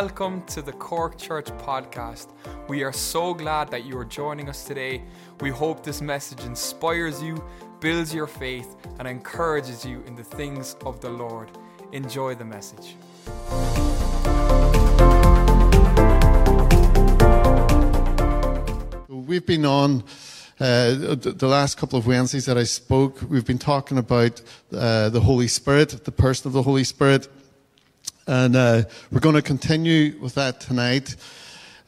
welcome to the Cork Church podcast. We are so glad that you are joining us today. We hope this message inspires you, builds your faith, and encourages you in the things of the Lord. Enjoy the message. We've been on uh, the last couple of Wednesdays that I spoke, we've been talking about uh, the Holy Spirit, the person of the Holy Spirit. And uh, we're going to continue with that tonight.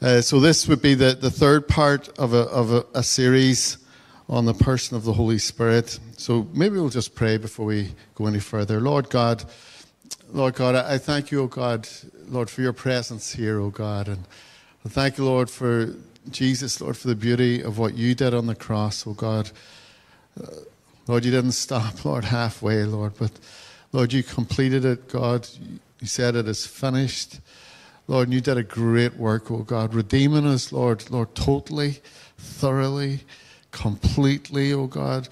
Uh, so this would be the, the third part of, a, of a, a, series on the person of the Holy Spirit. So maybe we'll just pray before we go any further. Lord God, Lord God, I thank you, O oh God, Lord, for your presence here, O oh God. And I thank you, Lord, for Jesus, Lord, for the beauty of what you did on the cross, O oh God. Uh, Lord, you didn't stop, Lord, halfway, Lord, but Lord, you completed it, God. You said it is finished. Lord, you did a great work, oh God, redeeming us, Lord, Lord, totally, thoroughly, completely, oh God,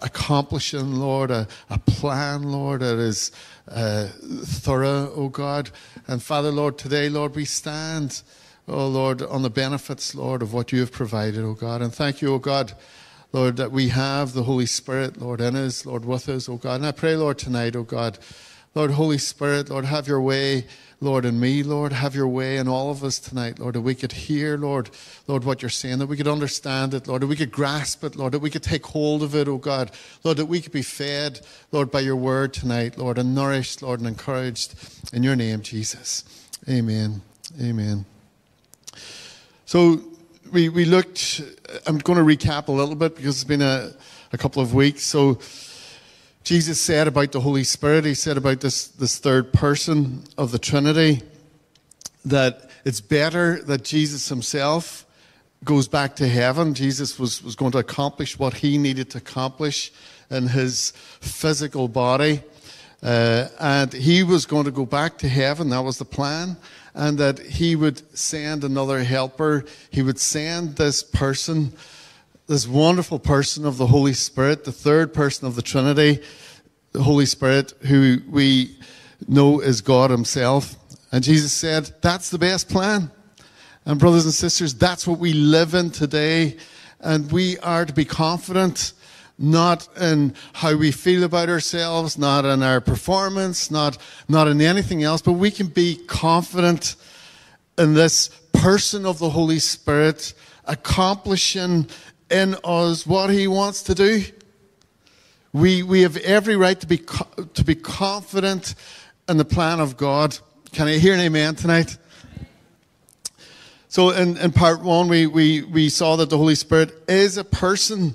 accomplishing, Lord, a, a plan, Lord, that is uh, thorough, oh God. And Father, Lord, today, Lord, we stand, oh Lord, on the benefits, Lord, of what you have provided, oh God. And thank you, oh God. Lord, that we have the Holy Spirit, Lord, in us, Lord, with us, oh God. And I pray, Lord, tonight, oh God, Lord, Holy Spirit, Lord, have your way. Lord, in me, Lord, have your way in all of us tonight, Lord, that we could hear, Lord, Lord, what you're saying, that we could understand it, Lord, that we could grasp it, Lord, that we could take hold of it, oh God, Lord, that we could be fed, Lord, by your word tonight, Lord, and nourished, Lord, and encouraged in your name, Jesus. Amen. Amen. So we, we looked, I'm going to recap a little bit because it's been a, a couple of weeks. So, Jesus said about the Holy Spirit, he said about this, this third person of the Trinity, that it's better that Jesus himself goes back to heaven. Jesus was, was going to accomplish what he needed to accomplish in his physical body. Uh, and he was going to go back to heaven. That was the plan. And that he would send another helper. He would send this person this wonderful person of the Holy Spirit, the third person of the Trinity, the Holy Spirit, who we know is God Himself. And Jesus said, That's the best plan. And, brothers and sisters, that's what we live in today. And we are to be confident, not in how we feel about ourselves, not in our performance, not, not in anything else, but we can be confident in this person of the Holy Spirit accomplishing in us what He wants to do. We, we have every right to be, to be confident in the plan of God. Can I hear an amen tonight? So, in, in part one, we, we, we saw that the Holy Spirit is a person.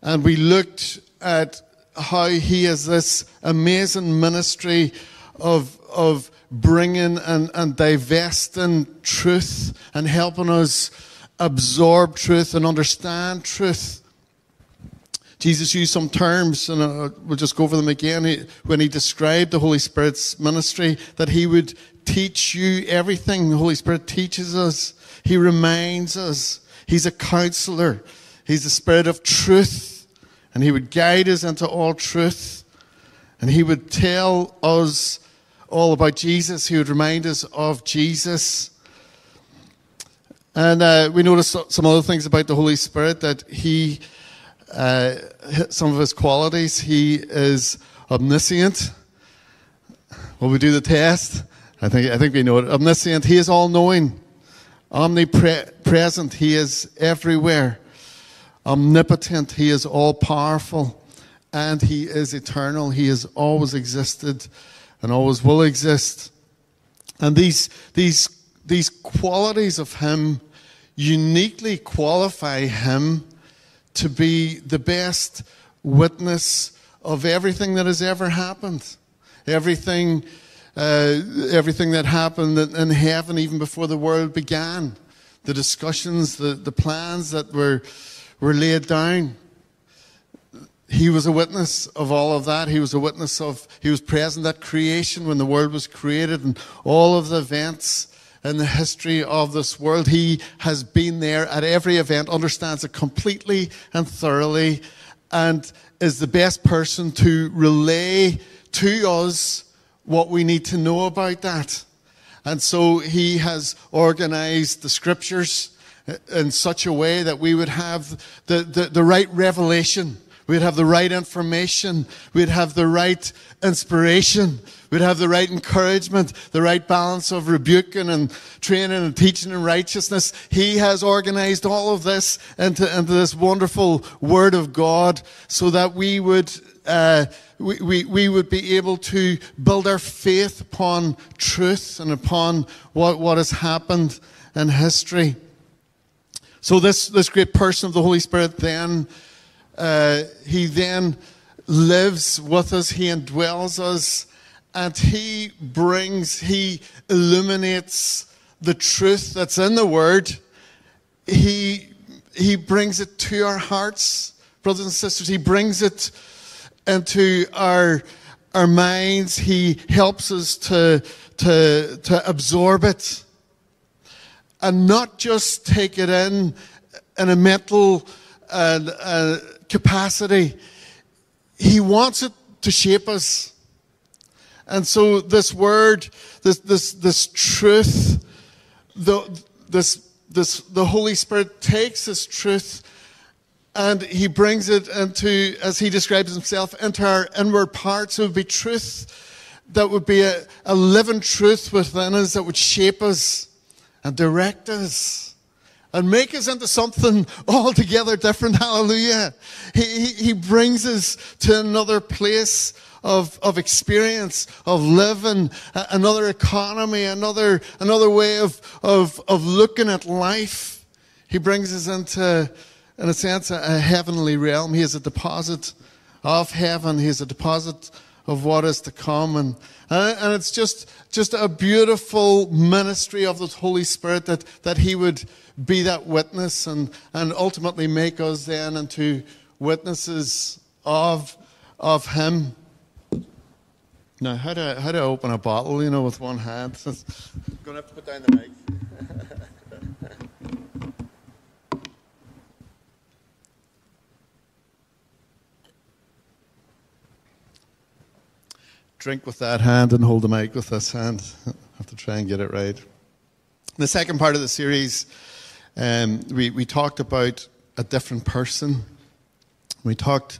And we looked at how He has this amazing ministry of, of bringing and, and divesting truth and helping us absorb truth and understand truth. Jesus used some terms, and uh, we'll just go over them again. when he described the Holy Spirit's ministry, that he would teach you everything. The Holy Spirit teaches us, he reminds us. He's a counselor, he's the Spirit of truth, and he would guide us into all truth. And he would tell us all about Jesus, he would remind us of Jesus. And uh, we notice some other things about the Holy Spirit that he, uh, some of his qualities, he is omniscient. Will we do the test? I think, I think we know it. Omniscient, he is all knowing, omnipresent, he is everywhere. Omnipotent, he is all powerful, and he is eternal. He has always existed and always will exist. And these, these these qualities of him uniquely qualify him to be the best witness of everything that has ever happened. Everything, uh, everything that happened in heaven even before the world began. The discussions, the, the plans that were, were laid down. He was a witness of all of that. He was a witness of, he was present at creation when the world was created and all of the events in the history of this world. He has been there at every event, understands it completely and thoroughly, and is the best person to relay to us what we need to know about that. And so he has organized the scriptures in such a way that we would have the, the, the right revelation. We'd have the right information. We'd have the right inspiration. We'd have the right encouragement, the right balance of rebuking and training and teaching in righteousness. He has organized all of this into, into this wonderful Word of God so that we would, uh, we, we, we would be able to build our faith upon truth and upon what, what has happened in history. So this, this great person of the Holy Spirit then, uh, he then lives with us, he indwells us, and he brings, he illuminates the truth that's in the Word. He, he brings it to our hearts, brothers and sisters. He brings it into our, our minds. He helps us to, to, to absorb it and not just take it in in a mental uh, uh, capacity. He wants it to shape us. And so this word, this, this, this truth, the, this, this, the Holy Spirit takes this truth and he brings it into, as he describes himself, into our inward parts. It would be truth that would be a, a living truth within us that would shape us and direct us and make us into something altogether different. Hallelujah. He, he, brings us to another place of, of experience, of living, another economy, another, another way of, of, of looking at life. He brings us into, in a sense, a, a heavenly realm. He is a deposit of heaven. He is a deposit of what is to come. And, uh, and it's just, just a beautiful ministry of the Holy Spirit that, that He would be that witness and, and ultimately make us then into witnesses of, of Him. Now, how do, I, how do I open a bottle, you know, with one hand? I'm going to have to put down the mic. drink with that hand and hold the mic with this hand. I have to try and get it right. In the second part of the series, um, we, we talked about a different person. We talked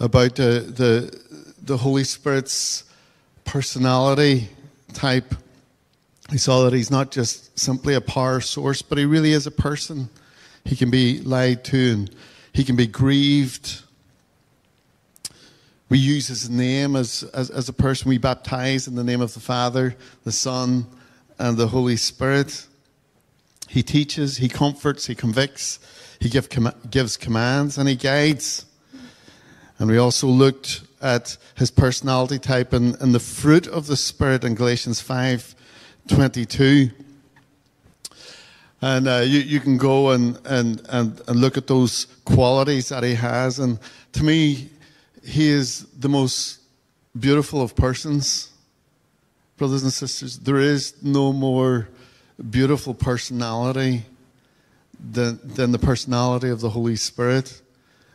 about the, the, the Holy Spirit's personality type. We saw that he's not just simply a power source, but he really is a person. He can be lied to and he can be grieved we use his name as, as, as a person. We baptize in the name of the Father, the Son, and the Holy Spirit. He teaches, he comforts, he convicts, he give, com- gives commands, and he guides. And we also looked at his personality type and, and the fruit of the Spirit in Galatians 5 22. And uh, you, you can go and, and, and, and look at those qualities that he has. And to me, he is the most beautiful of persons. Brothers and sisters, there is no more beautiful personality than, than the personality of the Holy Spirit.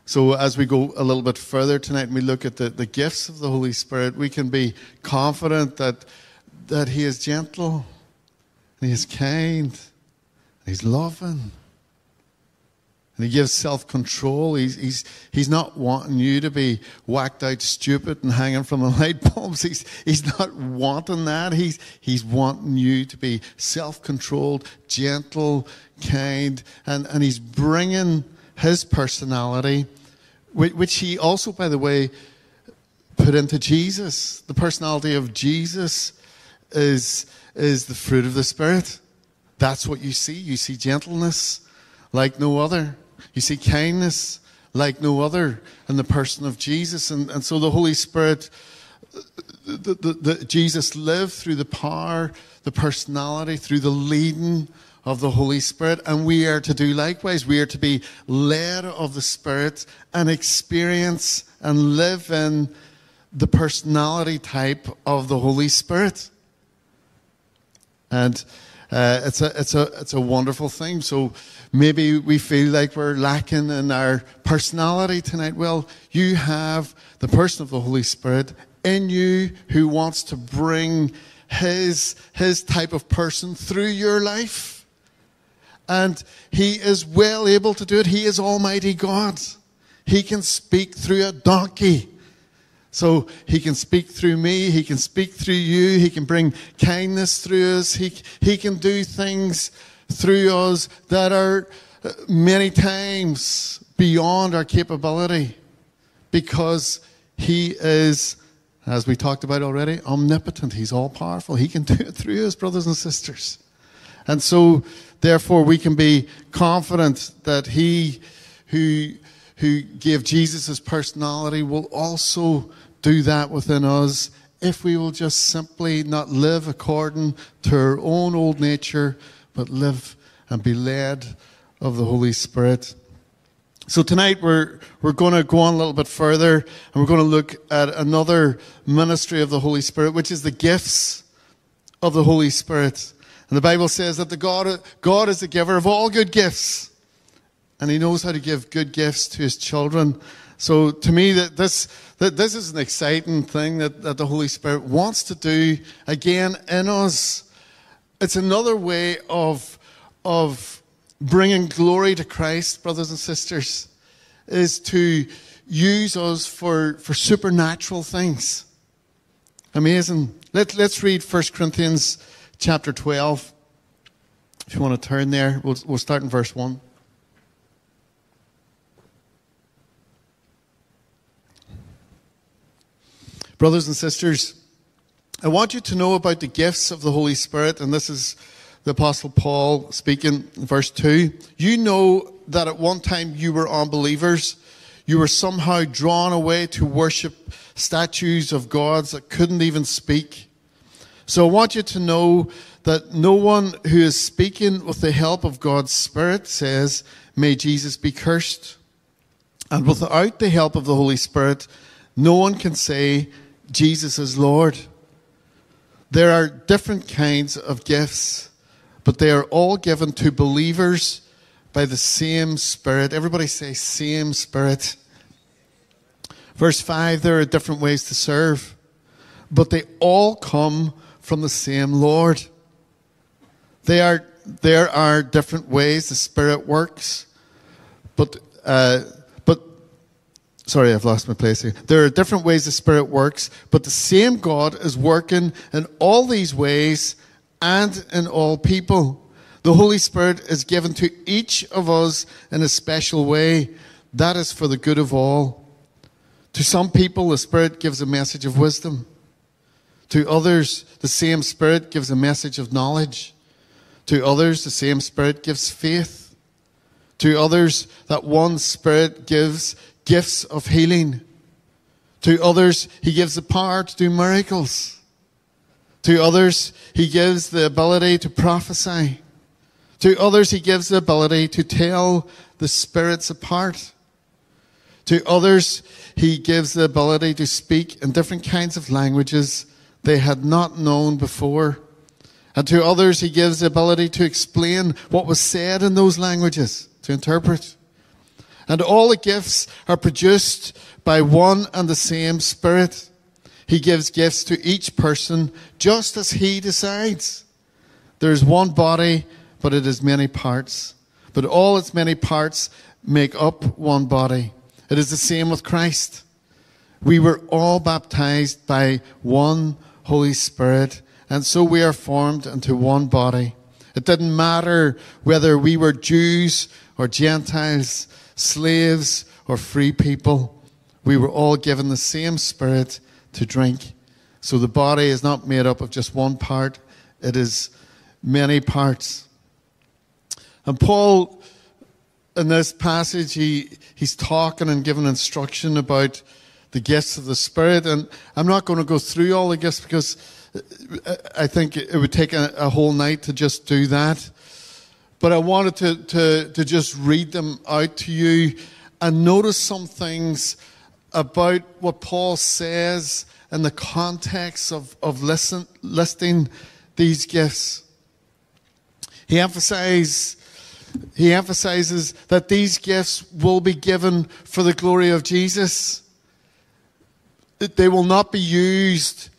So, as we go a little bit further tonight and we look at the, the gifts of the Holy Spirit, we can be confident that, that He is gentle, and He is kind, and He's loving, and he gives self control. He's, he's, he's not wanting you to be whacked out stupid and hanging from the light bulbs. He's, he's not wanting that. He's, he's wanting you to be self controlled, gentle, kind. And, and he's bringing his personality, which he also, by the way, put into Jesus. The personality of Jesus is, is the fruit of the Spirit. That's what you see. You see gentleness like no other. You see kindness like no other in the person of Jesus. And, and so the Holy Spirit, the, the, the, Jesus lived through the power, the personality, through the leading of the Holy Spirit. And we are to do likewise. We are to be led of the Spirit and experience and live in the personality type of the Holy Spirit. And uh, it's, a, it's, a, it's a wonderful thing. So maybe we feel like we're lacking in our personality tonight. Well, you have the person of the Holy Spirit in you who wants to bring his, his type of person through your life. And he is well able to do it. He is Almighty God. He can speak through a donkey. So he can speak through me, he can speak through you, he can bring kindness through us, he, he can do things through us that are uh, many times beyond our capability because he is, as we talked about already, omnipotent. He's all powerful. He can do it through us, brothers and sisters. And so, therefore, we can be confident that he who who gave Jesus his personality will also do that within us if we will just simply not live according to our own old nature, but live and be led of the Holy Spirit. So tonight we're, we're going to go on a little bit further and we're going to look at another ministry of the Holy Spirit, which is the gifts of the Holy Spirit. And the Bible says that the God, God is the giver of all good gifts and he knows how to give good gifts to his children. So to me, that this that this is an exciting thing that, that the Holy Spirit wants to do again in us. It's another way of of bringing glory to Christ, brothers and sisters, is to use us for, for supernatural things. Amazing. Let, let's read 1 Corinthians chapter 12. If you want to turn there, we'll, we'll start in verse 1. Brothers and sisters, I want you to know about the gifts of the Holy Spirit, and this is the Apostle Paul speaking, verse 2. You know that at one time you were unbelievers. You were somehow drawn away to worship statues of gods that couldn't even speak. So I want you to know that no one who is speaking with the help of God's Spirit says, May Jesus be cursed. And without the help of the Holy Spirit, no one can say, Jesus is Lord. There are different kinds of gifts, but they are all given to believers by the same Spirit. Everybody say, same Spirit. Verse 5 there are different ways to serve, but they all come from the same Lord. They are, there are different ways the Spirit works, but uh, Sorry, I've lost my place here. There are different ways the Spirit works, but the same God is working in all these ways and in all people. The Holy Spirit is given to each of us in a special way. That is for the good of all. To some people, the Spirit gives a message of wisdom. To others, the same Spirit gives a message of knowledge. To others, the same Spirit gives faith. To others, that one Spirit gives gifts of healing. To others, he gives the power to do miracles. To others, he gives the ability to prophesy. To others, he gives the ability to tell the spirits apart. To others, he gives the ability to speak in different kinds of languages they had not known before. And to others, he gives the ability to explain what was said in those languages, to interpret. And all the gifts are produced by one and the same Spirit. He gives gifts to each person just as He decides. There is one body, but it is many parts. But all its many parts make up one body. It is the same with Christ. We were all baptized by one Holy Spirit, and so we are formed into one body. It didn't matter whether we were Jews or Gentiles, slaves or free people. We were all given the same spirit to drink. So the body is not made up of just one part, it is many parts. And Paul, in this passage, he, he's talking and giving instruction about the gifts of the Spirit. And I'm not going to go through all the gifts because uh, I think it would take a, a whole night to just do that. But I wanted to, to, to just read them out to you and notice some things about what Paul says in the context of, of listen, listing these gifts. He emphasizes, he emphasizes that these gifts will be given for the glory of Jesus. They will not be used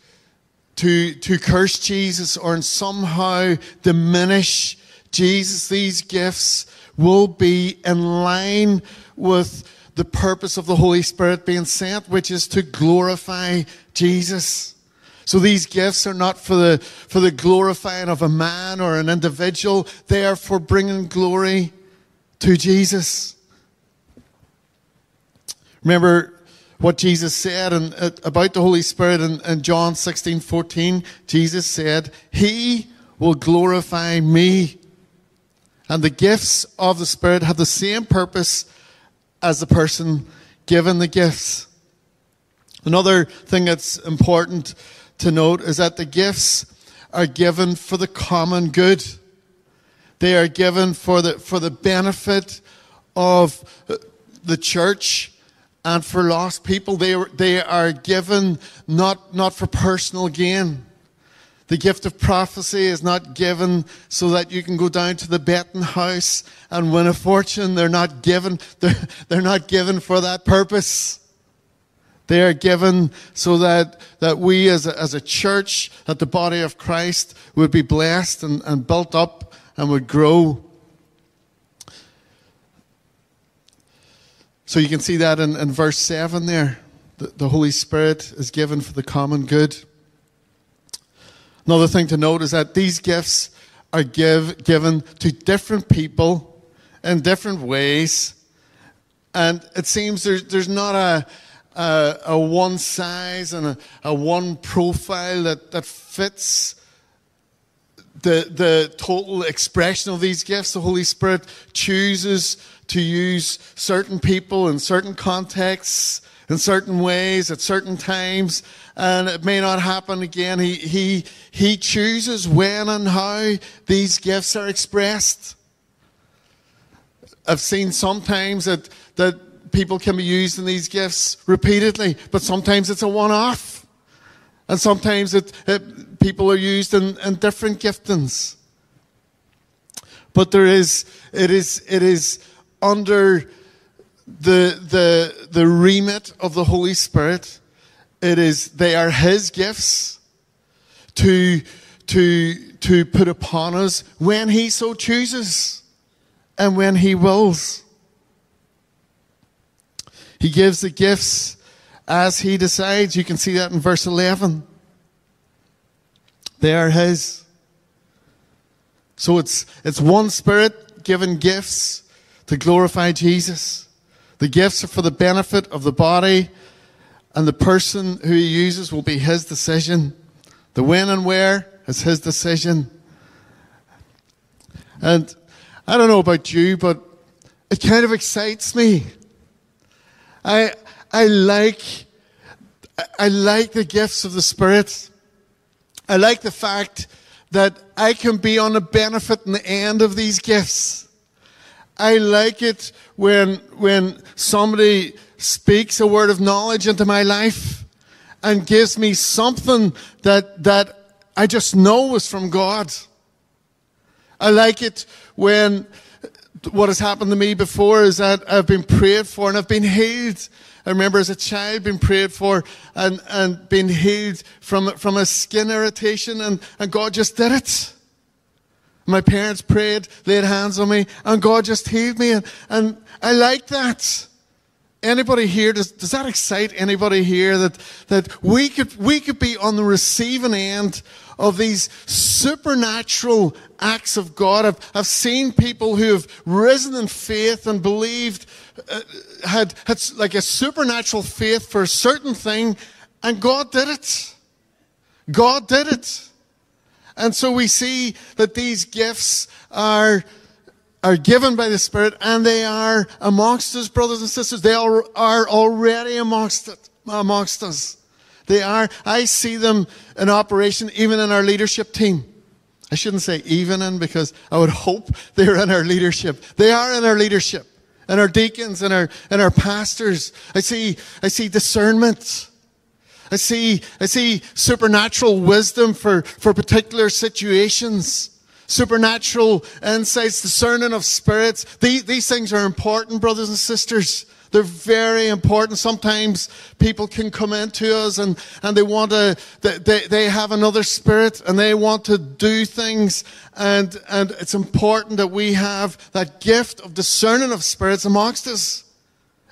to, to curse Jesus or in somehow diminish Jesus. These gifts will be in line with the purpose of the Holy Spirit being sent, which is to glorify Jesus. So these gifts are not for the, for the glorifying of a man or an individual. They are for bringing glory to Jesus. Remember what Jesus said in, uh, about the Holy Spirit in, in John 16, 14. Jesus said, He will glorify me. And the gifts of the Spirit have the same purpose as the person given the gifts. Another thing that's important to note is that the gifts are given for the common good. They are given for the, for the benefit of the church and for lost people. They, they are given not, not for personal gain. The gift of prophecy is not given so that you can go down to the betting house and win a fortune. They're not given, they're, they're not given for that purpose. They are given so that, that we as a, as a church, that the body of Christ would be blessed and, and built up and would grow. So you can see that in, in verse 7 there. The, the Holy Spirit is given for the common good. Another thing to note is that these gifts are give, given to different people in different ways. And it seems there's, there's not a, a, a one size and a, a one profile that, that fits the, the total expression of these gifts. The Holy Spirit chooses to use certain people in certain contexts, in certain ways, at certain times, and it may not happen again. He, he, he chooses when and how these gifts are expressed. I've seen sometimes that, that people can be used in these gifts repeatedly, but sometimes it's a one off. And sometimes it, it, people are used in, in different giftings. But there is, it is, it is under the, the, the remit of the Holy Spirit. It is, they are His gifts to, to, to put upon us when He so chooses and when He wills. He gives the gifts as He decides. You can see that in verse 11. They are His. So it's, it's one Spirit given gifts to glorify Jesus. The gifts are for the benefit of the body, and the person who he uses will be his decision. The when and where is his decision. And I don't know about you, but it kind of excites me. I, I like, I like the gifts of the Spirit. I like the fact that I can be on the benefit in the end of these gifts. I like it when, when somebody speaks a word of knowledge into my life and gives me something that, that I just know is from God. I like it when what has happened to me before is that I've been prayed for and I've been healed. I remember as a child being prayed for and, and being healed from, from a skin irritation and, and God just did it. My parents prayed, laid hands on me, and God just healed me. And, and I like that. Anybody here, does, does that excite anybody here that, that we could, we could be on the receiving end of these supernatural acts of God? I've, I've seen people who have risen in faith and believed, uh, had, had like a supernatural faith for a certain thing, and God did it. God did it. And so we see that these gifts are, are given by the Spirit and they are amongst us, brothers and sisters. They are, already amongst, it, amongst us. They are, I see them in operation even in our leadership team. I shouldn't say even in because I would hope they're in our leadership. They are in our leadership and our deacons and our, and our pastors. I see, I see discernment. I see, I see supernatural wisdom for, for particular situations. Supernatural insights, discerning of spirits. These, these things are important, brothers and sisters. They're very important. Sometimes people can come into us and, and they want to, they, they have another spirit and they want to do things. And, and it's important that we have that gift of discerning of spirits amongst us.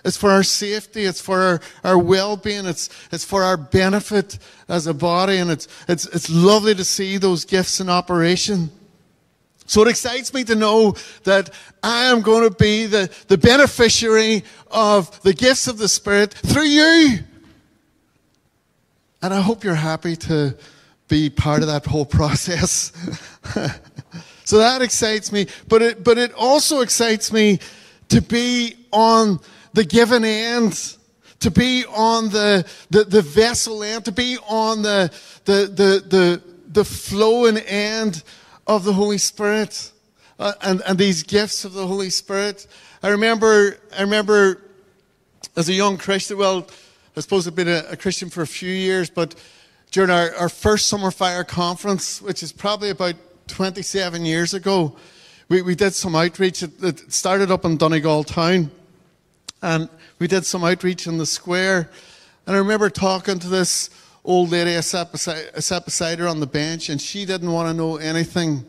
It's for our safety. It's for our, our well-being. It's, it's for our benefit as a body. And it's, it's, it's lovely to see those gifts in operation. So it excites me to know that I am going to be the, the beneficiary of the gifts of the Spirit through you. And I hope you're happy to be part of that whole process. so that excites me. But it, but it also excites me to be on the given end to be on the, the, the vessel end, to be on the, the, the, the, the flowing end of the Holy Spirit uh, and, and these gifts of the Holy Spirit. I remember, I remember as a young Christian, well, I suppose I've been a, a Christian for a few years, but during our, our first Summer Fire conference, which is probably about 27 years ago, we, we did some outreach. It, it started up in Donegal town, and we did some outreach in the square. And I remember talking to this old lady I sat, beside, I sat beside her on the bench, and she didn't want to know anything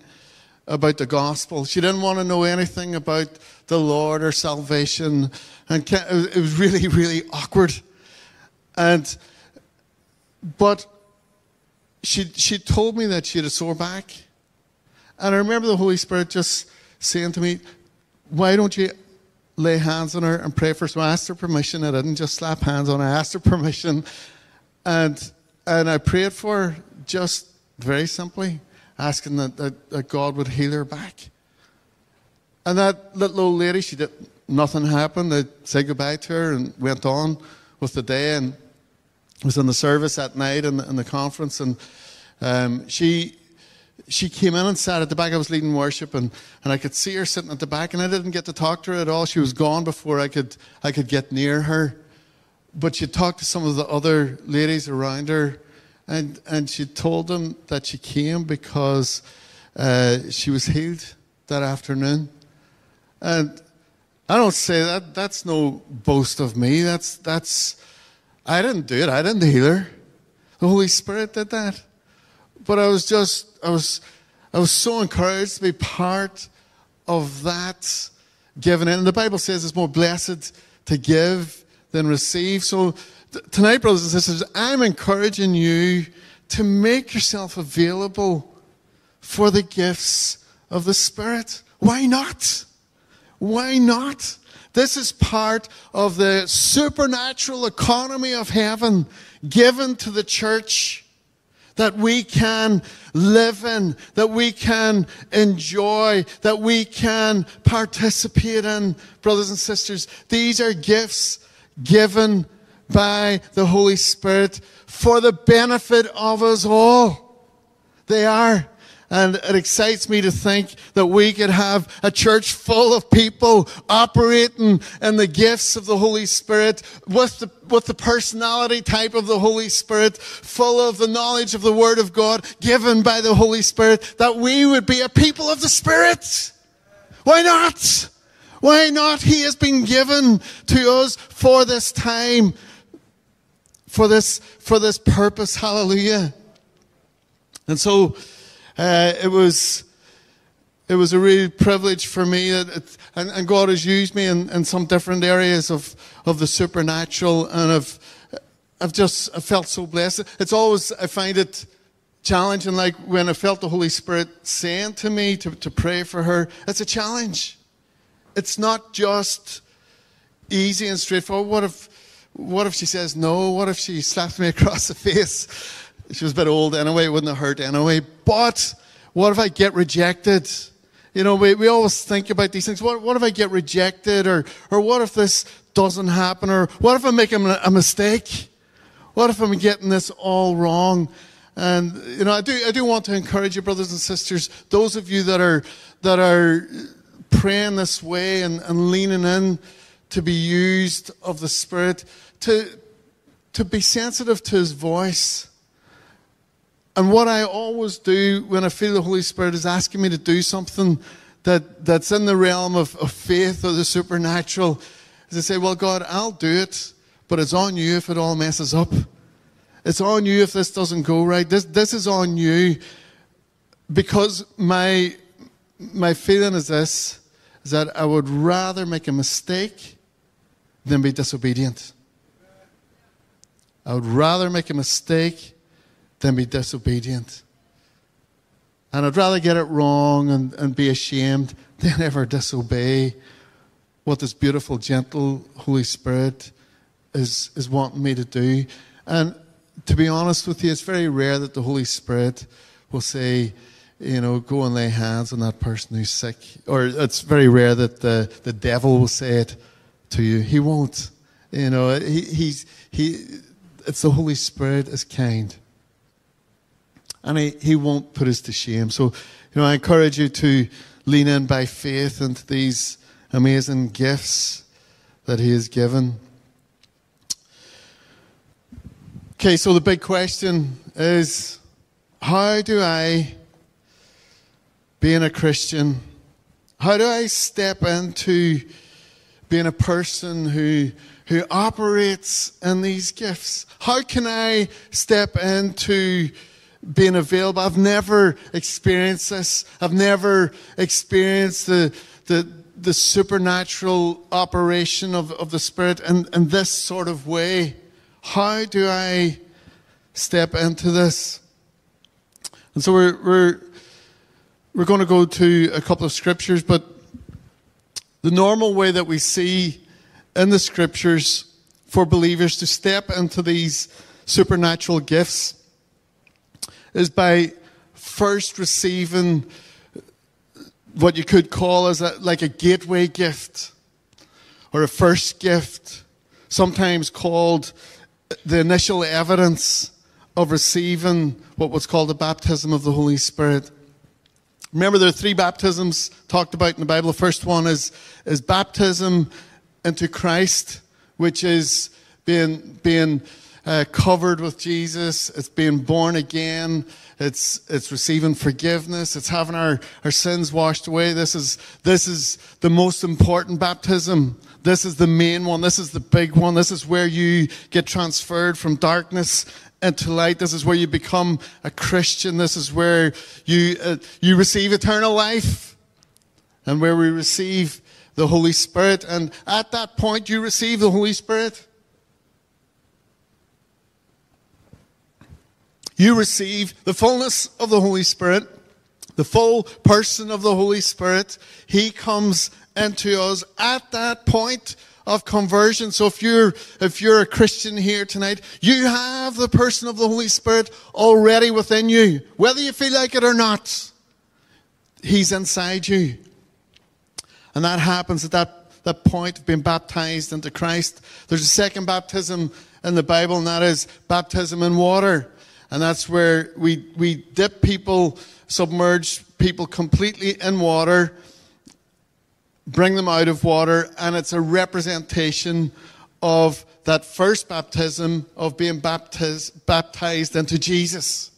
about the gospel. She didn't want to know anything about the Lord or salvation. And it was really, really awkward. And, but she, she told me that she had a sore back. And I remember the Holy Spirit just saying to me, Why don't you lay hands on her and pray for her? So I asked her permission. I didn't just slap hands on her, I asked her permission. And and I prayed for her just very simply, asking that, that, that God would heal her back. And that little old lady, she did nothing happened. They said goodbye to her and went on with the day and was in the service at night in the, in the conference. And um, she she came in and sat at the back. I was leading worship, and, and I could see her sitting at the back, and I didn't get to talk to her at all. She was gone before I could I could get near her but she talked to some of the other ladies around her, and, and she told them that she came because uh, she was healed that afternoon. And I don't say that, that's no boast of me. That's, that's, I didn't do it. I didn't heal her. The Holy Spirit did that. But I was just, I was, I was so encouraged to be part of that giving in. And the Bible says it's more blessed to give than receive. So th- tonight, brothers and sisters, I'm encouraging you to make yourself available for the gifts of the Spirit. Why not? Why not? This is part of the supernatural economy of heaven given to the church that we can live in, that we can enjoy, that we can participate in. Brothers and sisters, these are gifts given by the Holy Spirit for the benefit of us all. They are. And it excites me to think that we could have a church full of people operating in the gifts of the Holy Spirit with the, with the personality type of the Holy Spirit, full of the knowledge of the Word of God given by the Holy Spirit, that we would be a people of the Spirit. Why not? Why not? He has been given to us for this time, for this, for this purpose. Hallelujah. And so uh, it was it was a real privilege for me it, and, and, God has used me in, in, some different areas of, of the supernatural and I've, I've just I felt so blessed. It's always, I find it challenging, like when I felt the Holy Spirit saying to me to, to pray for her, it's a challenge it's not just easy and straightforward. What if, what if she says no? What if she slaps me across the face? She was a bit old anyway, it wouldn't have hurt anyway. But what if I get rejected? You know, we, we always think about these things. What, what if I get rejected? Or, or what if this doesn't happen? Or what if I'm making a mistake? What if I'm getting this all wrong? And, you know, I do, I do want to encourage you, brothers and sisters, those of you that are, that are praying this way and, and leaning in to be used of the Spirit, to, to be sensitive to His voice. And what I always do when I feel the Holy Spirit is asking me to do something that, that's in the realm of, of faith or the supernatural is to say, Well, God, I'll do it, but it's on you if it all messes up. It's on you if this doesn't go right. This, this is on you because my, my feeling is this is that I would rather make a mistake than be disobedient. I would rather make a mistake than be disobedient. And I'd rather get it wrong and, and be ashamed than ever disobey what this beautiful, gentle Holy Spirit is, is wanting me to do. And to be honest with you, it's very rare that the Holy Spirit will say, you know, go and lay hands on that person who's sick. Or it's very rare that the, the devil will say it to you. He won't. You know, he, he's, he, it's the Holy Spirit is kind. And he, he won't put us to shame. So, you know, I encourage you to lean in by faith into these amazing gifts that he has given. Okay, so the big question is how do I, being a Christian, how do I step into being a person who, who operates in these gifts? How can I step into being available? I've never experienced this. I've never experienced the, the, the supernatural operation of, of the Spirit in, in this sort of way. How do I step into this? And so we're, we're, we're going to go to a couple of scriptures, but the normal way that we see in the scriptures for believers to step into these supernatural gifts is by first receiving what you could call as a, like a gateway gift or a first gift, sometimes called the initial evidence of receiving what was called the baptism of the Holy Spirit. Remember, there are three baptisms talked about in the Bible. The first one is, is baptism into Christ, which is being, being uh, covered with Jesus. It's being born again. It's, it's receiving forgiveness. It's having our, our sins washed away. This is, this is the most important baptism. This is the main one. This is the big one. This is where you get transferred from darkness into light. This is where you become a Christian. This is where you, uh, you receive eternal life and where we receive the Holy Spirit. And at that point, you receive the Holy Spirit. You receive the fullness of the Holy Spirit, the full person of the Holy Spirit. He comes into us at that point of conversion. So if you're, if you're a Christian here tonight, you have the person of the Holy Spirit already within you, whether you feel like it or not. He's inside you. And that happens at that, that point of being baptized into Christ. There's a second baptism in the Bible, and that is baptism in water. And that's where we, we dip people, submerge people completely in water bring them out of water, and it's a representation of that first baptism of being baptized, baptized into Jesus,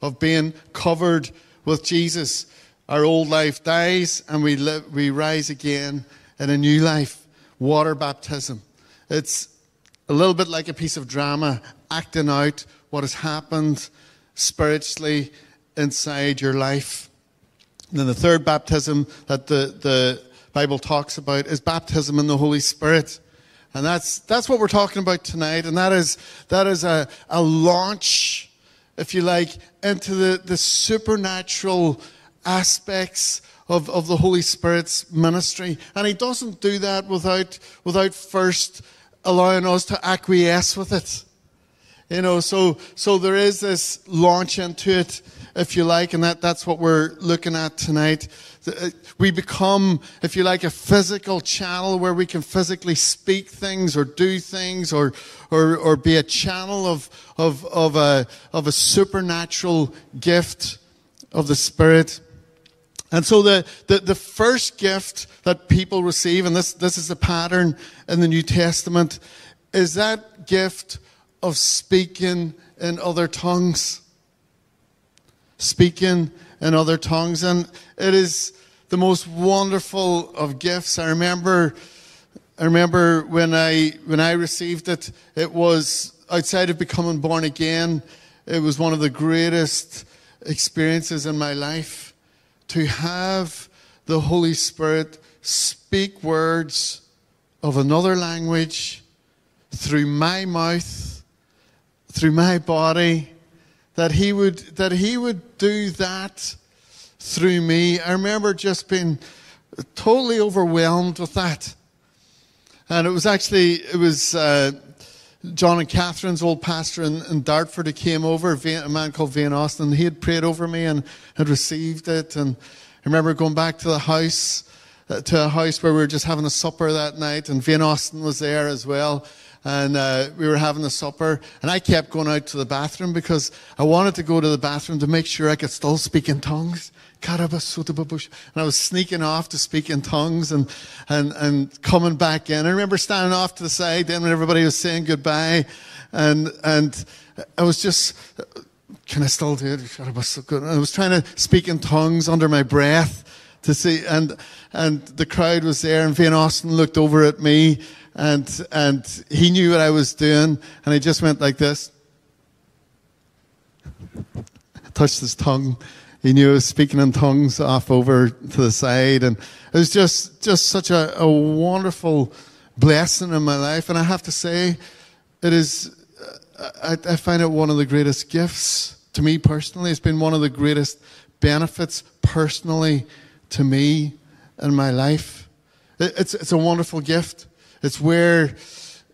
of being covered with Jesus. Our old life dies and we, live, we rise again in a new life. Water baptism. It's a little bit like a piece of drama, acting out what has happened spiritually inside your life. And then the third baptism that the, the Bible talks about is baptism in the Holy Spirit. And that's, that's what we're talking about tonight. And that is, that is a, a launch, if you like, into the, the supernatural aspects of, of the Holy Spirit's ministry. And he doesn't do that without, without first allowing us to acquiesce with it. You know, so, so there is this launch into it, if you like, and that, that's what we're looking at tonight. Uh, we become, if you like, a physical channel where we can physically speak things or do things or, or, or be a channel of, of, of, a, of a supernatural gift of the Spirit. And so the, the, the first gift that people receive, and this, this is a pattern in the New Testament, is that gift of speaking in other tongues. Speaking in other tongues. And it is the most wonderful of gifts. I remember I remember when I when I received it, it was outside of becoming born again. It was one of the greatest experiences in my life to have the Holy Spirit speak words of another language through my mouth, through my body, that he would that he would do that through me. I remember just being totally overwhelmed with that. And it was actually it was uh, John and Catherine's old pastor in, in Dartford who came over, a man called Van Austin. He had prayed over me and had received it. And I remember going back to the house, uh, to a house where we were just having a supper that night, and Van Austin was there as well. And uh, we were having a supper, and I kept going out to the bathroom because I wanted to go to the bathroom to make sure I could still speak in tongues. And I was sneaking off to speak in tongues and, and, and coming back in. I remember standing off to the side then when everybody was saying goodbye. And, and I was just, can I still do it? I was trying to speak in tongues under my breath to see, and, and the crowd was there and Van Austin looked over at me and, and he knew what I was doing and he just went like this. Touched his tongue he knew I was speaking in tongues off over to the side. And it was just, just such a, a wonderful blessing in my life. And I have to say, it is, I, I find it one of the greatest gifts to me personally. It's been one of the greatest benefits personally to me in my life. It's, it's a wonderful gift. It's where,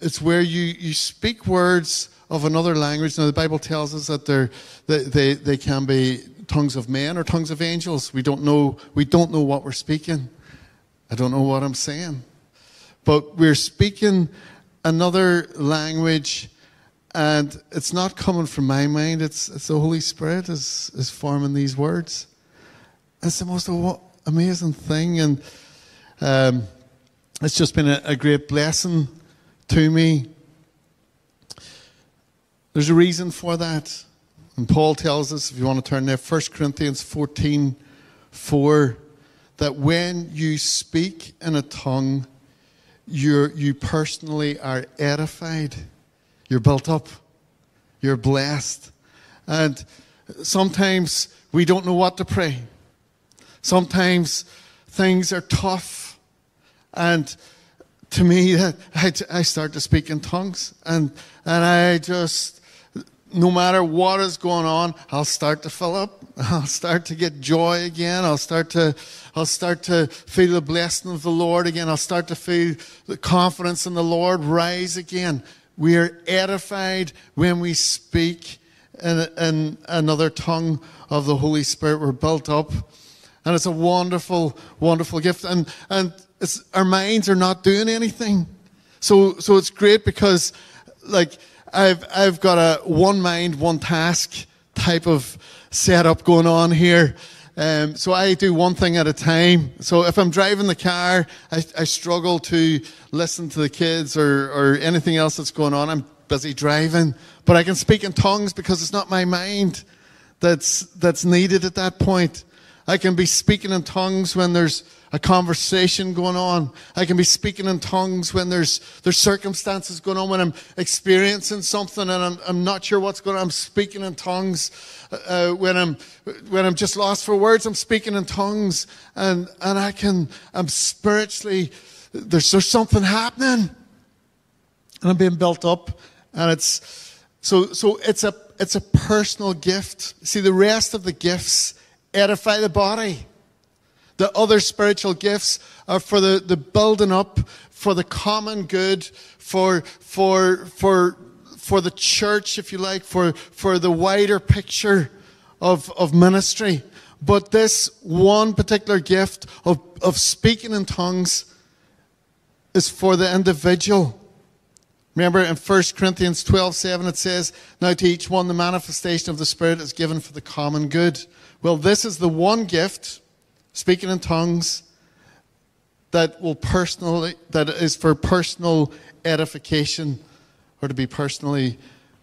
it's where you, you speak words of another language. Now, the Bible tells us that they're, they, they, they can be tongues of men or tongues of angels. We don't know, we don't know what we're speaking. I don't know what I'm saying. But we're speaking another language and it's not coming from my mind. It's, it's the Holy Spirit is, is forming these words. It's the most amazing thing. And um, it's just been a, a great blessing to me. There's a reason for that. And Paul tells us, if you want to turn there, 1 Corinthians 14 4, that when you speak in a tongue, you're, you personally are edified, you're built up, you're blessed. And sometimes we don't know what to pray. Sometimes things are tough. And to me, I, I start to speak in tongues. And, and I just, no matter what is going on, I'll start to fill up. I'll start to get joy again. I'll start to, I'll start to feel the blessing of the Lord again. I'll start to feel the confidence in the Lord rise again. We are edified when we speak in, in another tongue of the Holy Spirit. We're built up. And it's a wonderful, wonderful gift. And, and our minds are not doing anything. So, so it's great because, like, I've, I've got a one mind, one task type of setup going on here. Um, so I do one thing at a time. So if I'm driving the car, I, I struggle to listen to the kids or, or anything else that's going on. I'm busy driving, but I can speak in tongues because it's not my mind that's, that's needed at that point. I can be speaking in tongues when there's a conversation going on. I can be speaking in tongues when there's, there's circumstances going on, when I'm experiencing something and I'm, I'm not sure what's going on. I'm speaking in tongues. Uh, when I'm, when I'm just lost for words, I'm speaking in tongues and, and I can, I'm spiritually, there's, there's something happening and I'm being built up and it's, so, so it's a, it's a personal gift. See, the rest of the gifts edify the body. The other spiritual gifts are for the, the building up, for the common good, for, for, for, for the church, if you like, for, for the wider picture of, of ministry. But this one particular gift of, of speaking in tongues is for the individual. Remember in 1 Corinthians 12 7, it says, Now to each one the manifestation of the Spirit is given for the common good. Well, this is the one gift speaking in tongues that will personally that is for personal edification or to be personally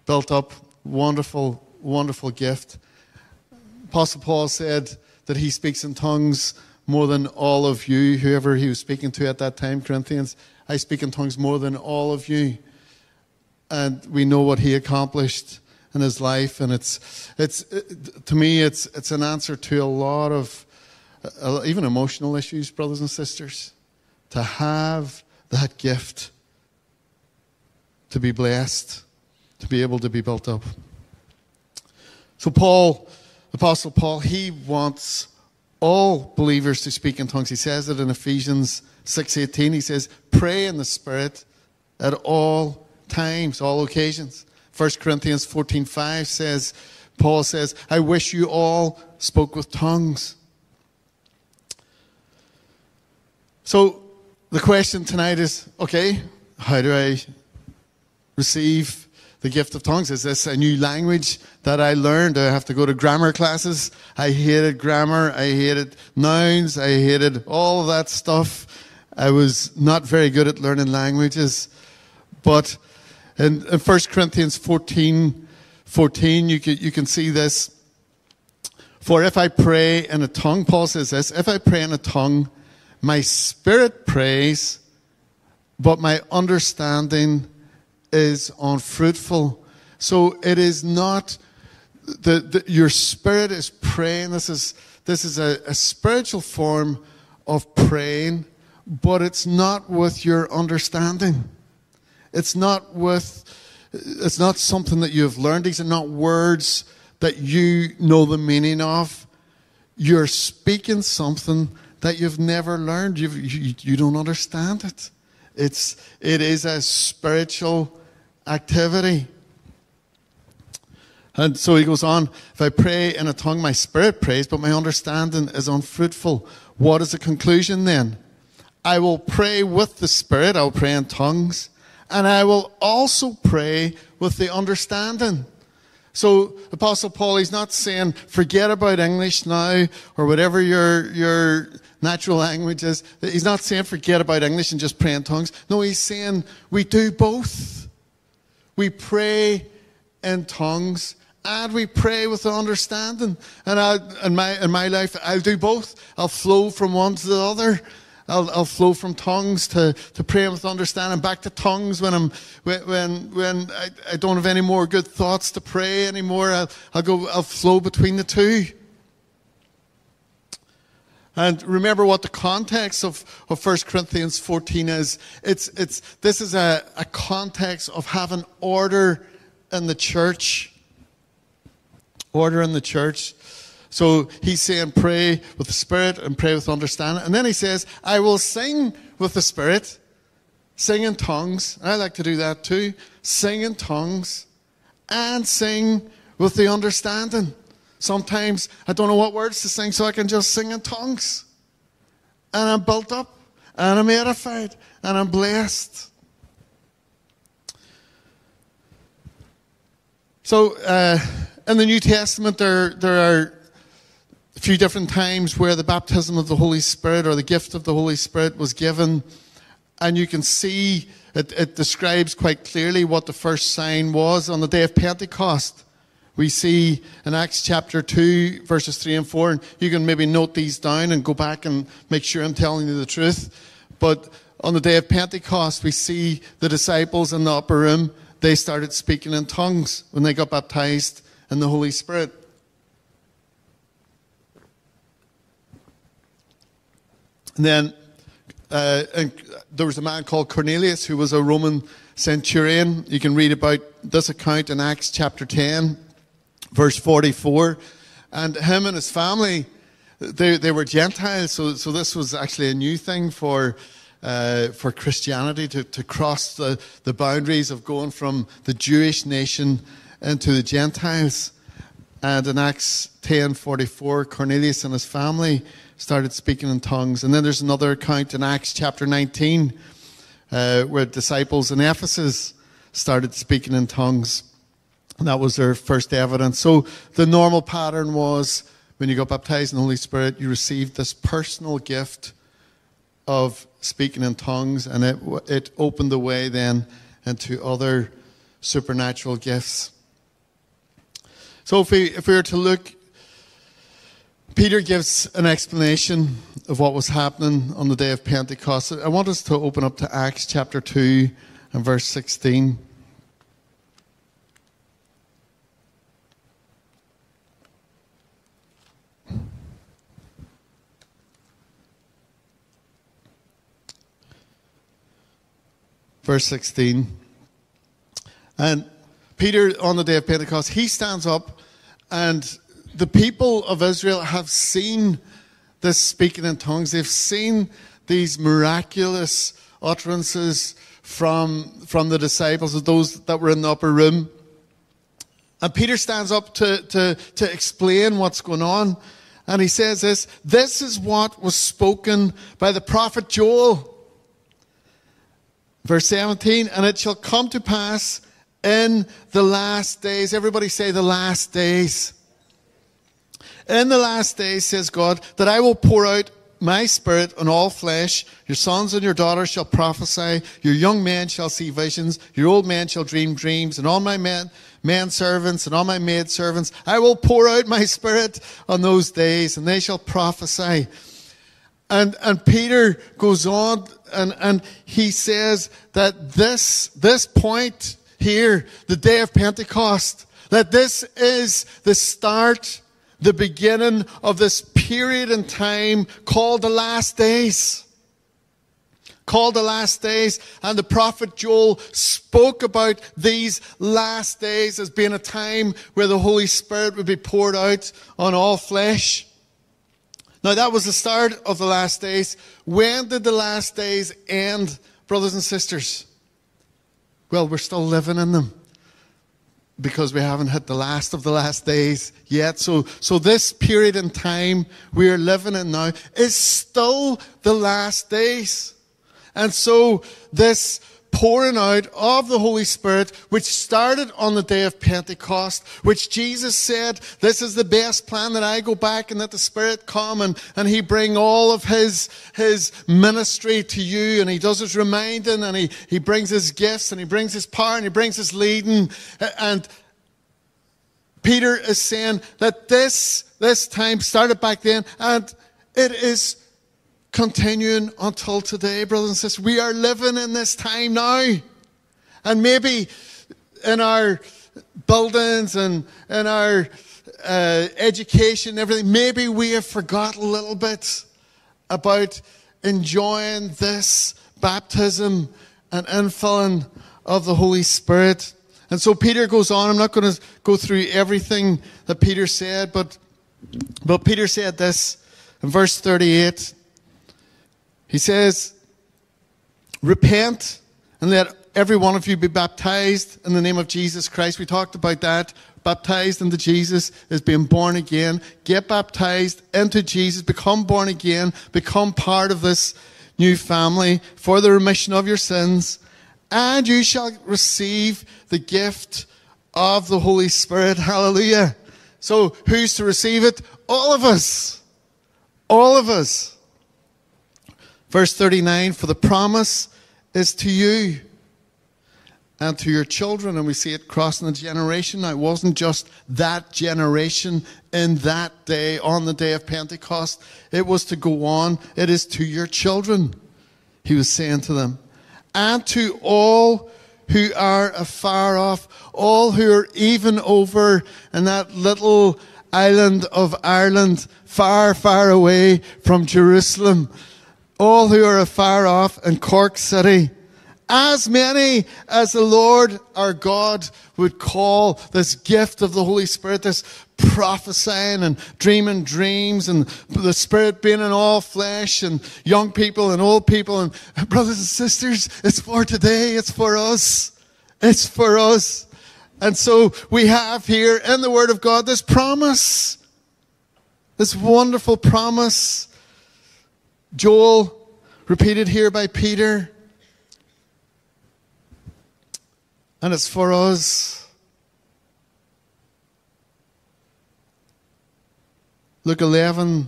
built up. Wonderful wonderful gift. Apostle paul said that he speaks in tongues more than all of you whoever he was speaking to at that time corinthians. I speak in tongues more than all of you. And we know what he accomplished in his life. And it's, it's to me, it's, it's an answer to a lot of uh, even emotional issues, brothers and sisters. To have that gift, to be blessed, to be able to be built up. So, Paul, Apostle Paul, he wants all believers to speak in tongues. He says it in Ephesians 6:18. He says, "Pray in the Spirit at all times, all occasions." 1 Corinthians 14:5 says, Paul says, "I wish you all spoke with tongues." So the question tonight is, okay, how do I receive the gift of tongues? Is this a new language that I learned? Do I have to go to grammar classes? I hated grammar. I hated nouns. I hated all that stuff. I was not very good at learning languages. But in, in 1 Corinthians 14, 14 you, can, you can see this. For if I pray in a tongue, Paul says this, if I pray in a tongue, my spirit prays, but my understanding is unfruitful. So it is not the, the your spirit is praying. This is this is a, a spiritual form of praying, but it's not with your understanding. It's not with it's not something that you've learned. These are not words that you know the meaning of. You're speaking something that you've never learned. You've, you, you don't understand it. It's, it is a spiritual activity. And so he goes on, if I pray in a tongue, my spirit prays, but my understanding is unfruitful. What is the conclusion then? I will pray with the spirit, I will pray in tongues, and I will also pray with the understanding. So Apostle Paul, he's not saying forget about English now or whatever your your natural language is. He's not saying forget about English and just pray in tongues. No, he's saying we do both. We pray in tongues and we pray with the understanding. And I, in my in my life, I'll do both. I'll flow from one to the other. I'll, I'll flow from tongues to, to praying with understanding, back to tongues when I'm when when I, I don't have any more good thoughts to pray anymore. I'll, I'll go I'll flow between the two. And remember what the context of, of 1 Corinthians 14 is. It's, it's, this is a, a context of having order in the church. Order in the church. So he's saying, pray with the Spirit and pray with understanding. And then he says, I will sing with the Spirit, sing in tongues. I like to do that too. Sing in tongues and sing with the understanding. Sometimes I don't know what words to sing, so I can just sing in tongues. And I'm built up, and I'm edified, and I'm blessed. So, uh, in the New Testament, there, there are a few different times where the baptism of the Holy Spirit or the gift of the Holy Spirit was given. And you can see it, it describes quite clearly what the first sign was on the day of Pentecost we see in Acts chapter 2, verses 3 and 4, and you can maybe note these down and go back and make sure I'm telling you the truth. But on the day of Pentecost, we see the disciples in the upper room, they started speaking in tongues when they got baptized in the Holy Spirit. And then uh, and there was a man called Cornelius who was a Roman centurion. You can read about this account in Acts chapter 10 verse 44. And him and his family, they, they were Gentiles, so, so this was actually a new thing for, uh, for Christianity to, to cross the, the boundaries of going from the Jewish nation into the Gentiles. And in Acts 10:44, Cornelius and his family started speaking in tongues. And then there's another account in Acts chapter 19 uh, where disciples in Ephesus started speaking in tongues. And that was their first evidence. So the normal pattern was when you got baptized in the Holy Spirit, you received this personal gift of speaking in tongues, and it, it opened the way then into other supernatural gifts. So if we, if we were to look Peter gives an explanation of what was happening on the day of Pentecost. I want us to open up to Acts chapter 2 and verse 16. Verse 16. And Peter, on the day of Pentecost, he stands up, and the people of Israel have seen this speaking in tongues. They've seen these miraculous utterances from, from the disciples, of those that were in the upper room. And Peter stands up to, to, to explain what's going on. And he says this This is what was spoken by the prophet Joel. Verse 17, and it shall come to pass in the last days. Everybody say the last days. In the last days, says God, that I will pour out my spirit on all flesh. Your sons and your daughters shall prophesy. Your young men shall see visions. Your old men shall dream dreams. And all my men, men servants and all my maid servants, I will pour out my spirit on those days and they shall prophesy. And, and Peter goes on and, and he says that this, this point here, the day of Pentecost, that this is the start, the beginning of this period in time called the last days. Called the last days. And the prophet Joel spoke about these last days as being a time where the Holy Spirit would be poured out on all flesh. Now, that was the start of the last days. When did the last days end, brothers and sisters? Well, we're still living in them because we haven't hit the last of the last days yet. So, so this period in time we are living in now is still the last days. And so this pouring out of the Holy Spirit, which started on the day of Pentecost, which Jesus said, this is the best plan that I go back and that the Spirit come and, and He bring all of His, His ministry to you and He does His reminding and He, He brings His gifts and He brings His power and He brings His leading. And Peter is saying that this, this time started back then and it is continuing until today, brothers and sisters. We are living in this time now. And maybe in our buildings and in our uh, education and everything, maybe we have forgotten a little bit about enjoying this baptism and infilling of the Holy Spirit. And so Peter goes on. I'm not going to go through everything that Peter said, but, but Peter said this in verse 38. He says, Repent and let every one of you be baptized in the name of Jesus Christ. We talked about that. Baptized into Jesus is being born again. Get baptized into Jesus, become born again, become part of this new family for the remission of your sins, and you shall receive the gift of the Holy Spirit. Hallelujah. So, who's to receive it? All of us. All of us. Verse 39 For the promise is to you and to your children. And we see it crossing the generation. Now, it wasn't just that generation in that day, on the day of Pentecost. It was to go on. It is to your children, he was saying to them. And to all who are afar off, all who are even over in that little island of Ireland, far, far away from Jerusalem all who are afar off in Cork City, as many as the Lord our God would call this gift of the Holy Spirit, this prophesying and dreaming dreams and the Spirit being in all flesh and young people and old people and brothers and sisters, it's for today, it's for us. It's for us. And so we have here in the Word of God this promise, this wonderful promise Joel, repeated here by Peter. And it's for us. Luke 11,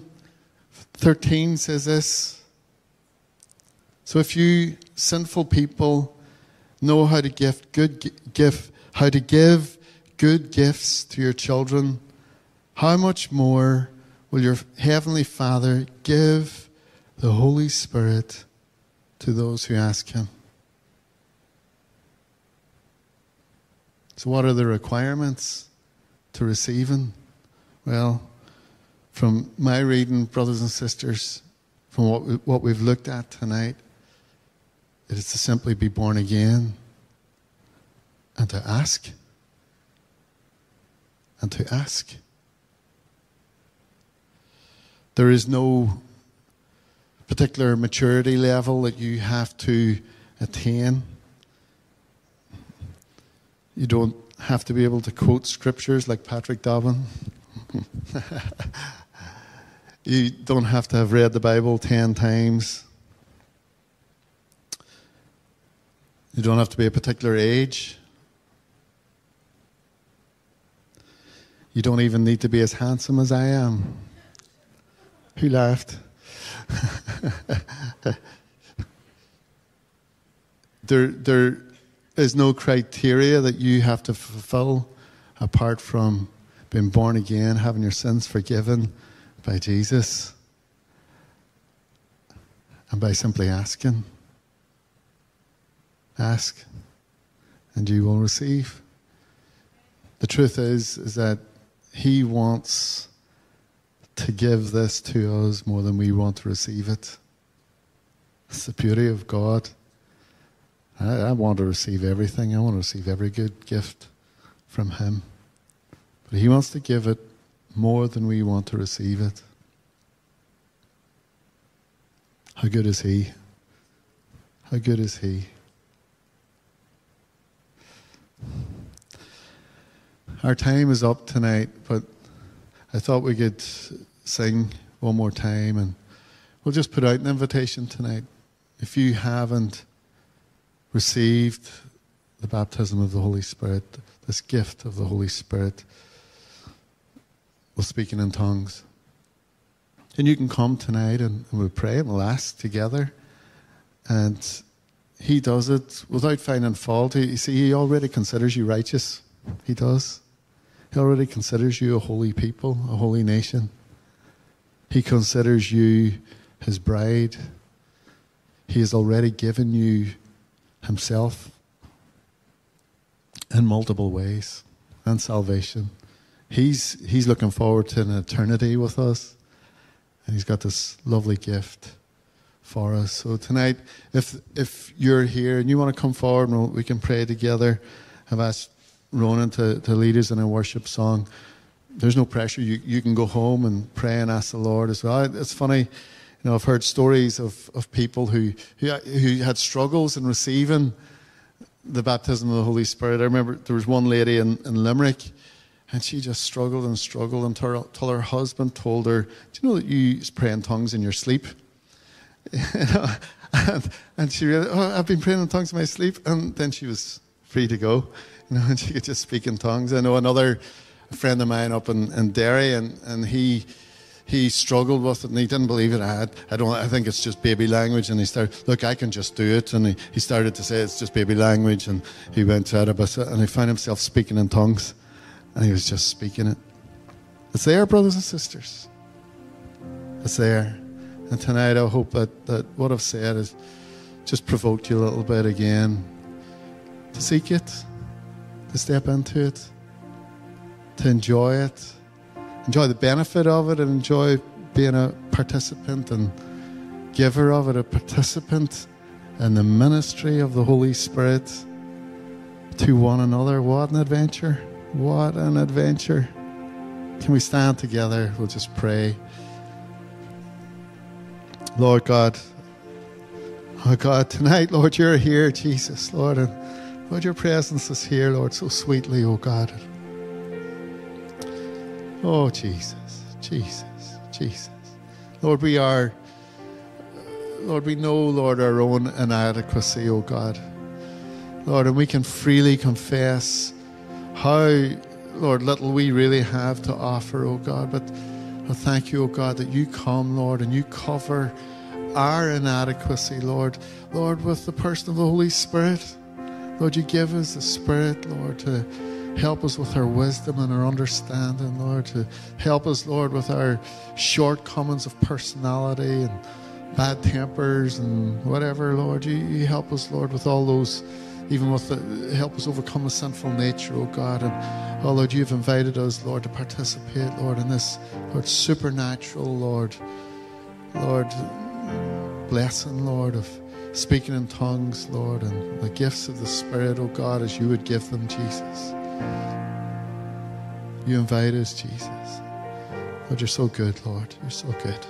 13 says this. So if you sinful people know how to give good give how to give good gifts to your children, how much more will your Heavenly Father give the Holy Spirit to those who ask Him? So, what are the requirements to receiving? Well, from my reading, brothers and sisters, from what, we, what we've looked at tonight, it is to simply be born again and to ask. And to ask. There is no particular maturity level that you have to attain. You don't have to be able to quote scriptures like Patrick Dobbin. you don't have to have read the Bible 10 times. You don't have to be a particular age. You don't even need to be as handsome as I am. Who laughed? there, there is no criteria that you have to fulfill apart from being born again, having your sins forgiven by Jesus, and by simply asking. Ask, and you will receive. The truth is, is that He wants to give this to us more than we want to receive it. It's the beauty of God. I, I want to receive everything. I want to receive every good gift from Him. But He wants to give it more than we want to receive it. How good is He? How good is He? Our time is up tonight, but I thought we could sing one more time and we'll just put out an invitation tonight. If you haven't received the baptism of the Holy Spirit, this gift of the Holy Spirit, we're speaking in tongues. And you can come tonight and, and we'll pray and we'll ask together. And he does it without finding fault. You see, he already considers you righteous. He does. He already considers you a holy people, a holy nation. He considers you his bride. He has already given you himself in multiple ways and salvation. He's, he's looking forward to an eternity with us, and he's got this lovely gift for us. So tonight, if if you're here and you want to come forward and we can pray together, I've asked Ronan to, to lead us in a worship song. There's no pressure. You you can go home and pray and ask the Lord as well. It's funny, you know, I've heard stories of, of people who, who who had struggles in receiving the baptism of the Holy Spirit. I remember there was one lady in, in Limerick and she just struggled and struggled until, until her husband told her, Do you know that you pray in tongues in your sleep? and, and she realized, oh, I've been praying in tongues in my sleep. And then she was free to go, you know, and she could just speak in tongues. I know another friend of mine up in, in Derry, and, and he he struggled with it and he didn't believe it. I had, I don't, I think it's just baby language. And he started, look, I can just do it. And he, he started to say it's just baby language. And he went to it, and he found himself speaking in tongues. And he was just speaking it. It's there, brothers and sisters. It's there. And tonight, I hope that, that what I've said has just provoked you a little bit again to seek it, to step into it, to enjoy it, enjoy the benefit of it, and enjoy being a participant and giver of it, a participant in the ministry of the Holy Spirit to one another. What an adventure! What an adventure! Can we stand together? We'll just pray. Lord God, oh God, tonight, Lord, you're here, Jesus, Lord, and Lord, your presence is here, Lord, so sweetly, oh God. Oh, Jesus, Jesus, Jesus. Lord, we are, Lord, we know, Lord, our own inadequacy, oh God. Lord, and we can freely confess how, Lord, little we really have to offer, oh God, but I thank you, oh God, that you come, Lord, and you cover our inadequacy, Lord. Lord, with the person of the Holy Spirit. Lord, you give us the Spirit, Lord, to help us with our wisdom and our understanding, Lord, to help us, Lord, with our shortcomings of personality and bad tempers and whatever, Lord. You, you help us, Lord, with all those, even with the, help us overcome the sinful nature, oh God. And oh Lord, you've invited us, Lord, to participate, Lord, in this, Lord, supernatural, Lord, Lord, blessing, Lord, of speaking in tongues, Lord, and the gifts of the Spirit, oh God, as you would give them, Jesus. You invite us, Jesus. Lord, you're so good, Lord. You're so good.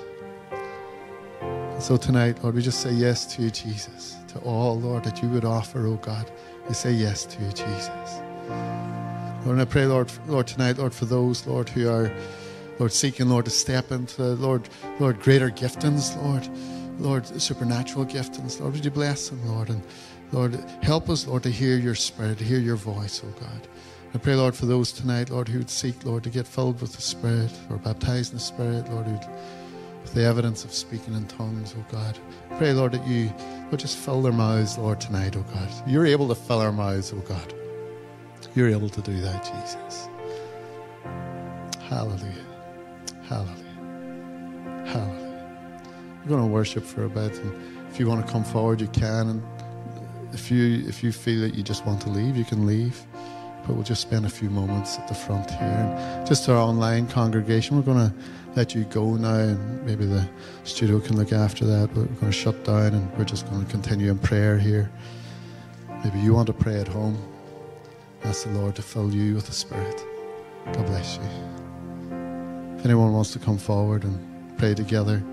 And so tonight, Lord, we just say yes to you, Jesus. To all, Lord, that you would offer, oh God. We say yes to you, Jesus. Lord, and I pray, Lord, Lord, tonight, Lord, for those, Lord, who are, Lord, seeking, Lord, to step into, Lord, Lord, greater giftings, Lord. Lord, supernatural giftings. Lord, would you bless them, Lord? And Lord, help us, Lord, to hear your spirit, to hear your voice, oh God. I pray, Lord, for those tonight, Lord, who would seek, Lord, to get filled with the Spirit or baptized in the Spirit, Lord, who'd, with the evidence of speaking in tongues, oh God. I pray, Lord, that you would just fill their mouths, Lord, tonight, oh God. You're able to fill our mouths, oh God. You're able to do that, Jesus. Hallelujah. Hallelujah. Hallelujah. We're going to worship for a bit, and if you want to come forward, you can. And if you if you feel that you just want to leave, you can leave. But we'll just spend a few moments at the front here, and just our online congregation. We're going to let you go now, and maybe the studio can look after that. But we're going to shut down, and we're just going to continue in prayer here. Maybe you want to pray at home. Ask the Lord to fill you with the Spirit. God bless you. If anyone wants to come forward and pray together.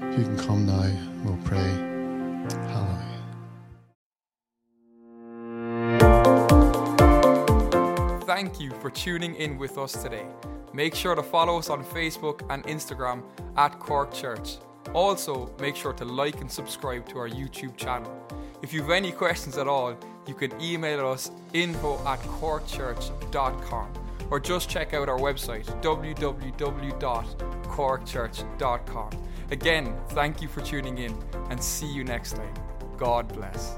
You can come now. We'll pray. Hallelujah. Thank you for tuning in with us today. Make sure to follow us on Facebook and Instagram at Cork Church. Also, make sure to like and subscribe to our YouTube channel. If you have any questions at all, you can email us info at corkchurch.com or just check out our website www.corkchurch.com. Again, thank you for tuning in and see you next time. God bless.